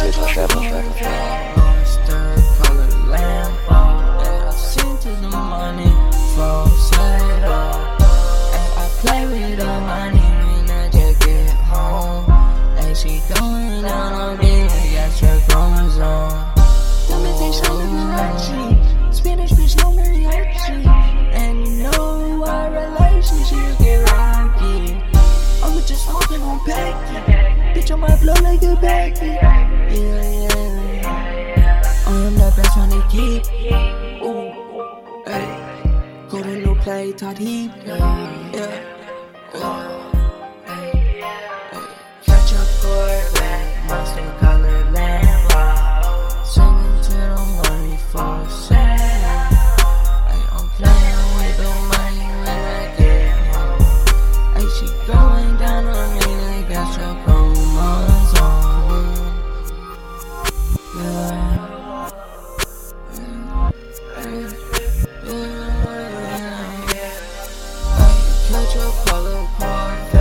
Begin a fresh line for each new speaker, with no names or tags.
I'm I'm I'm strapped.
Monster color Lambo. And I sent to the money from side up. And I play with the money when I just get home. And she going down on me, I got your chromosome. Diamonds ain't shining Versace. Spanish bitch, no mariachi. And you know our relationship get rocky. I'm just smoking on Becky. Bitch, I might blow like a Becky. Yeah, yeah. I am the best one to keep. Ooh, hey. Go to no play, Todd Heap. Yeah, yeah. fall apart.